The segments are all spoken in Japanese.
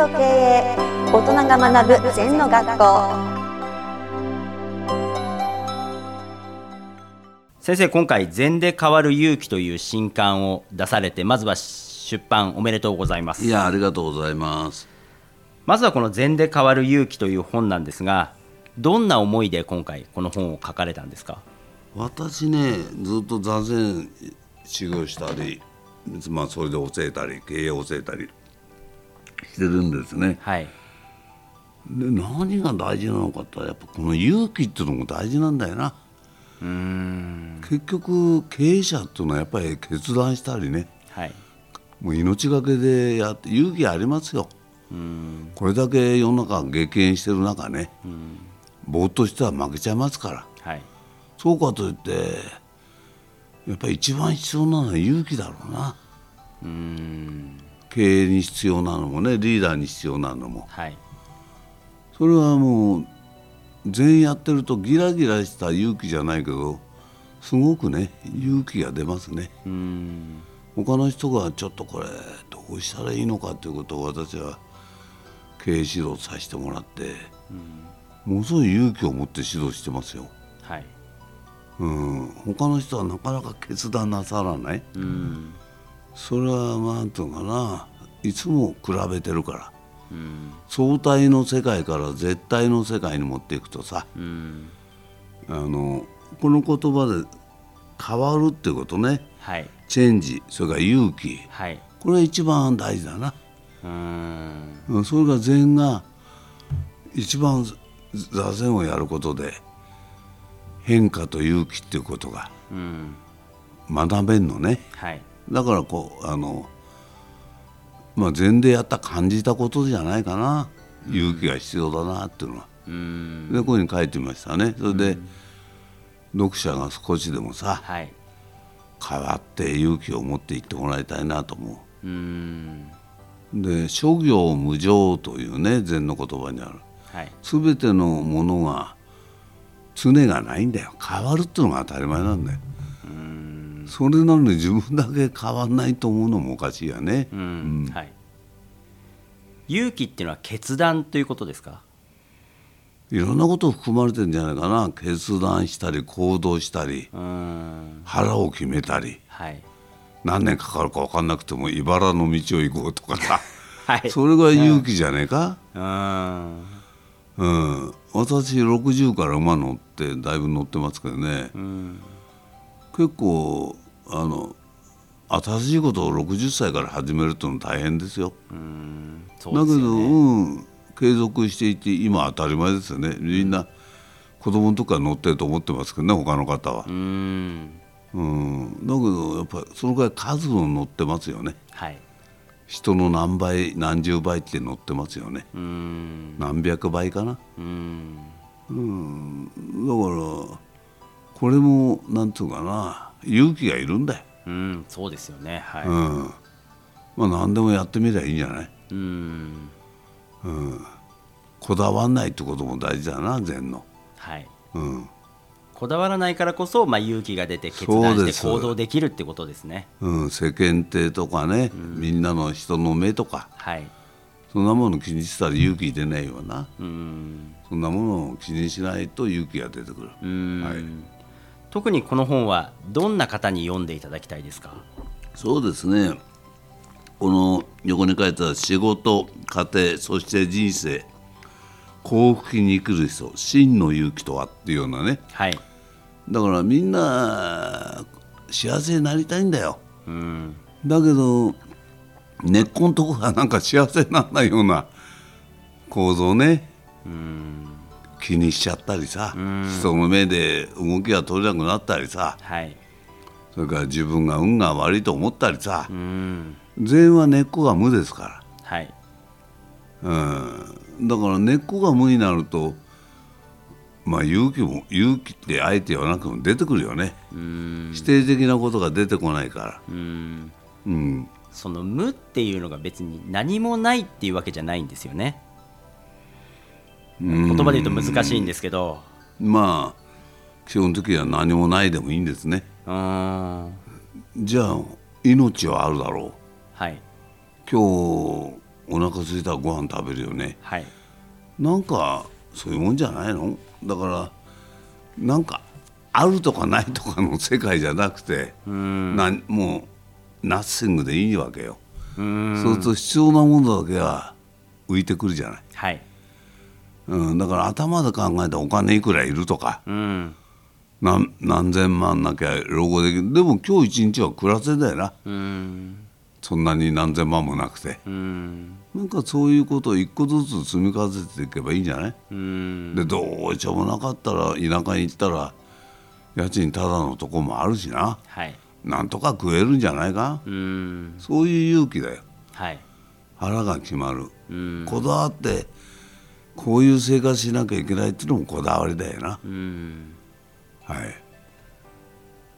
と経営大人が学ぶ禅の学校。先生今回「禅で変わる勇気」という新刊を出されてまずは出版おめでとうございます。いやありがとうございます。まずはこの「禅で変わる勇気」という本なんですがどんな思いで今回この本を書かれたんですか？私ねずっと座禅修行したりまあそれで教えたり経営を教えたりしてるんですね。はい。で何が大事なのかってやっぱこの勇気っていうのも大事なんだよな。結局経営者っていうのはやっぱり決断したりね。はい。もう命がけでやって勇気ありますよ。これだけ世の中激変してる中ね。ぼーっとしては負けちゃいますから。はい。そうかといってやっぱり一番必要なのは勇気だろうな経営に必要なのもねリーダーに必要なのも。はい。それはもう全員やってるとギラギラした勇気じゃないけどすごくね勇気が出ますね。うん。他の人がちょっとこれどうしたらいいのかということを私は経営指導させてもらって、ものすごい勇気を持って指導してますよ。はい。うん、他の人はなかなか決断なさらない。うんそれはなんていうのかないつも比べてるから。うん。相対の世界から絶対の世界に持っていくとさうん。あのこの言葉で変わるっていうことね。はい。チェンジそれから勇気。はい。これが一番大事だな、うん。うん、それが禅が一番座禅をやることで変化と勇気っていうことがうん。学べんのね。はいだからこうあのまあ禅でやった感じたことじゃないかな、勇気が必要だなっていうのは。うん。でこういうふうに書いてみましたね。それで、読者が少しでもさはい。変わって勇気を持っていってもらいたいなと思う。ん。うで諸行無常というね禅の言葉にある。はい。全てのものが常がないんだよ。変わるっていうのが当たり前なんだよそれなのに自分だけ変わんないと思うのもおかしいよね、うん。はい。勇気っていうのは決断ということですか？いろんなこと含まれてるんじゃないかな。決断したり行動したり。うん。腹を決めたり。はい。何年かかるか分かんなくても茨の道を行こうとかさ。はい。それが勇気じゃねえか、うん。うん、私60から馬乗ってだいぶ乗ってますけどね、うん結構あの新しいことを60歳から始めるっていうのは大変ですよ。うんそうだけど、ですよね。うん、継続していて今当たり前ですよね。みんな子供の時から乗ってると思ってますけどね他の方は。う、ん。うん、だけどやっぱりそのぐらい数を乗ってますよね。はい。人の何倍何十倍って乗ってますよね。うん。何百倍かな。うん。だからこれもなんていうかな勇気がいるんだよ、うんそうですよね。はい。うん、まあ何でもやってみりゃいいんじゃない？うん。こだわんないってことも大事だな禅の、はい。うん。こだわらないからこそ、まあ、勇気が出て決断して行動できるってことですね。うん、世間体とかね、みんなの人の目とか。はい。そんなもの気にしたら勇気出ないよな。うん。そんなものを気にしないと勇気が出てくる、うん。はい特にこの本はどんな方に読んでいただきたいですか？そうですね。この横に書いてある仕事家庭そして人生幸福に生きる人真の勇気とはっていうようなね。はい。だからみんな幸せになりたいんだよ。うん。だけど根っこのとこがなんか幸せにならないような構造ね。うん気にしちゃったりさ人の目で動きが取れなくなったりさはい。それから自分が運が悪いと思ったりさうん。全は根っこが無ですから。はい。うん、だから根っこが無になるとまあ勇気も勇気ってあえて言わなくても出てくるよね。うん。否定的なことが出てこないから。うん。うん。その無っていうのが別に何もないっていうわけじゃないんですよね言葉で言うと難しいんですけど。まあ基本的には何もないでもいいんですね。じゃあ命はあるだろう。はい。今日お腹空いたらご飯食べるよね。はい。なんかそういうもんじゃないの？だからなんかあるとかないとかの世界じゃなくてなんもうナッシングでいいわけよ。そうすると必要なものだけは浮いてくるじゃない、はいうん、だから頭で考えたらお金いくらいるとか。うん。何何千万なきゃ老後できる。でも今日一日は暮らせだよな。うん。そんなに何千万もなくて。うん。なんかそういうことを一個ずつ積み重ねていけばいいんじゃない？うん。でどうしようもなかったら田舎に行ったら家賃ただのとこもあるしな。はい。なんとか食えるんじゃないか？うん。そういう勇気だよ。はい。腹が決まる。うん。こだわってこういう生活しなきゃいけないっていうのもこだわりだよな。うんはい。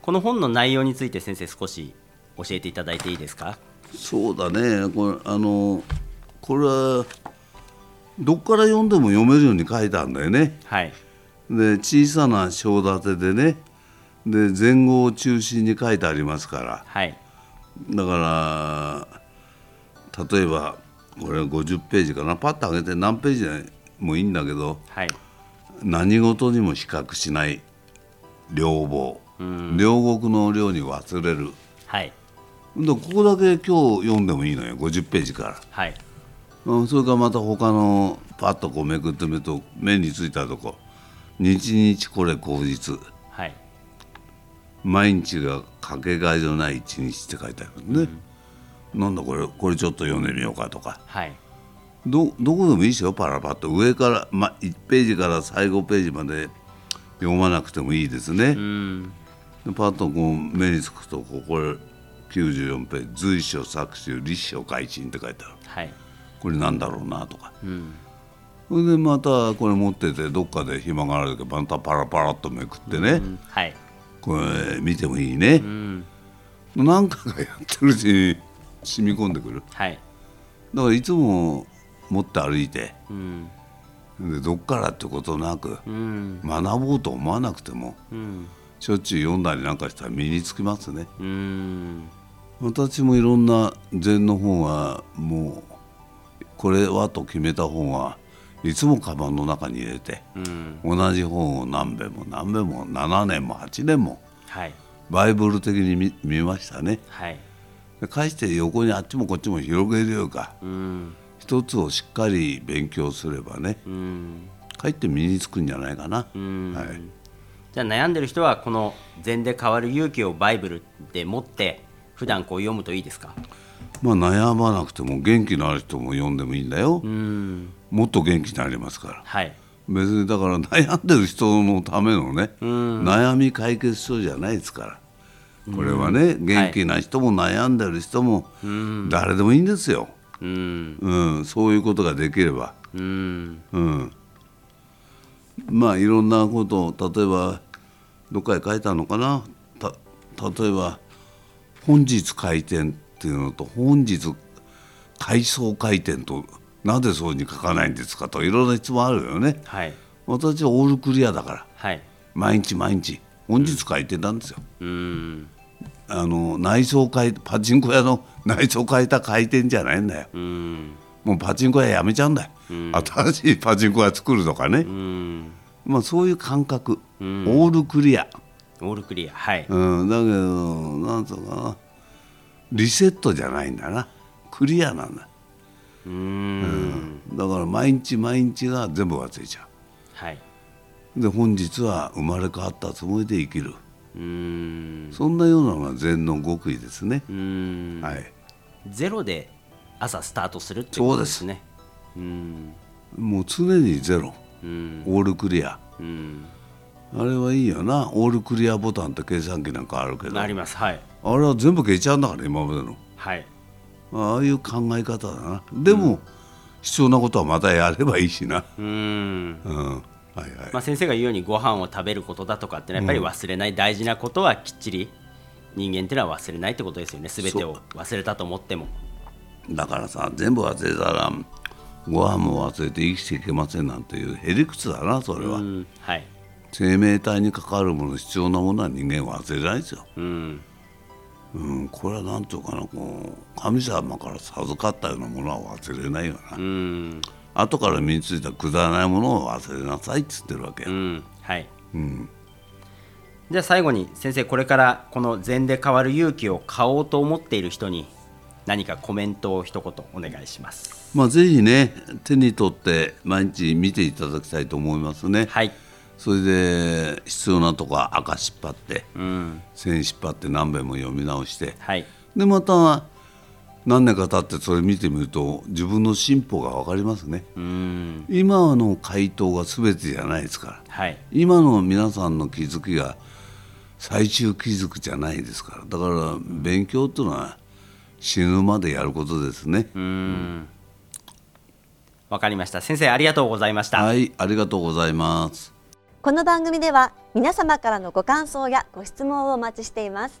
この本の内容について先生少し教えていただいていいですか？そうだね。これあのこれはどっから読んでも読めるように書いたんだよね。はい。で小さな章立てでね。で前後を中心に書いてありますから。はい。だから例えばこれは50ページかな。パッと上げて何ページでもいいんだけどはい。何事にも比較しない両方。両国の領に忘れる。はい。でここだけ今日読んでもいいのよ。50ページから。はい。うん、それからまた他のパッとこうめくってみると目についたとこ「日々これ口実。はい。毎日がかけがえのない一日」って書いてあるね、なんだこれ？これちょっと読んでみようかとか。はいどどこでもいいですよパラパッと。上から、ま、1ページから最後ページまで読まなくてもいいですね、うん。でパッとこう目につくとここれ94ページ「随所作集立書改陳」って書いてある。はい。これなんだろうなとか。うん。それでまたこれ持っててどっかで暇がある時またパラパラっとめくってね、うんはい。これ見てもいいね。う、ん。何回かやってるうちに染み込んでくる。はい。だからいつも持って歩いて。うん。でどっからってことなくうん。学ぼうと思わなくてもうん。しょっちゅう読んだりなんかしたら身につきますね。うん。私もいろんな禅の本はもうこれはと決めた本はいつもカバンの中に入れてうん。同じ本を何べも何べも7年も8年もはい。バイブル的に見見ましたね。はい。で返して横にあっちもこっちも広げるようか。うん一つをしっかり勉強すればねうん。かえって身につくんじゃないかな、うん。はい、じゃあ悩んでる人はこの「禅で変わる勇気」をバイブルで持って普段こう読むといいですか？まあ悩まなくても元気のある人も読んでもいいんだよ、うん。もっと元気になりますから。はい。別にだから悩んでる人のためのね、ん。悩み解決書じゃないですから。これはね元気な人も悩んでる人も誰でもいいんですよ、うん。うん、そういうことができれば、うん。うん、まあいろんなことを例えばどっかに書いたのかな？た例えば「本日開店」っていうのと「本日改装開店」となぜそうに書かないんですかといろんな質問あるよね。はい。私はオールクリアだから。はい。毎日毎日本日開店なんですよ。うんあの内装変えパチンコ屋の 内装変えた開店じゃないんだよ。うん。もうパチンコ屋やめちゃうんだよ。新しいパチンコ屋作るとかね。うん。まあそういう感覚、オールクリア。オールクリア。はい。うん、だけどなんつうのかな。リセットじゃないんだな。クリアなんだ、うん。だから毎日毎日が全部忘れちゃはい、うで本日は生まれ変わったつもりで生きるうーん。そんなようなのが禅の極意ですね、はい。ゼロで朝スタートするってことですね。うん。もう常にゼロ。うん。オールクリア。うん。あれはいいよな。オールクリアボタンって計算機なんかあるけど。ああります。はい。れは全部消えちゃうんだから今までの。はい。ああいう考え方だな。でも、必要なことはまたやればいいしな。うーん。うんはいはい、まあ、先生が言うようにご飯を食べることだとかってのはやっぱり忘れない大事なことはきっちり人間っていうのは忘れないってことですよね。全てを忘れたと思っても。だからさ全部忘れたらご飯も忘れて生きていけませんなんていうへりくつだなそれは、うんはい。生命体に関わるもの必要なものは人間は忘れないですよ。うん。うん、これはなんていうかなこう神様から授かったようなものは忘れないよな、うん後から身についたくだらないものを忘れなさいっつってるわけ、うんはい。うん。じゃあ最後に先生これからこの禅で変わる勇気を買おうと思っている人に何かコメントを一言お願いします。まあぜひね手に取って毎日見ていただきたいと思いますね、はい。それで必要なとこは赤引っ張ってうん。線引っ張って何遍も読み直してはい。でまた何年か経ってそれ見てみると自分の進歩が分かりますね。うん。今の回答が全てじゃないですから。はい。今の皆さんの気づきが最終気づくじゃないですから。だから勉強っていうのは死ぬまでやることですね、うん。わかりました。先生ありがとうございました、はいありがとうございます。この番組では皆様からのご感想やご質問をお待ちしています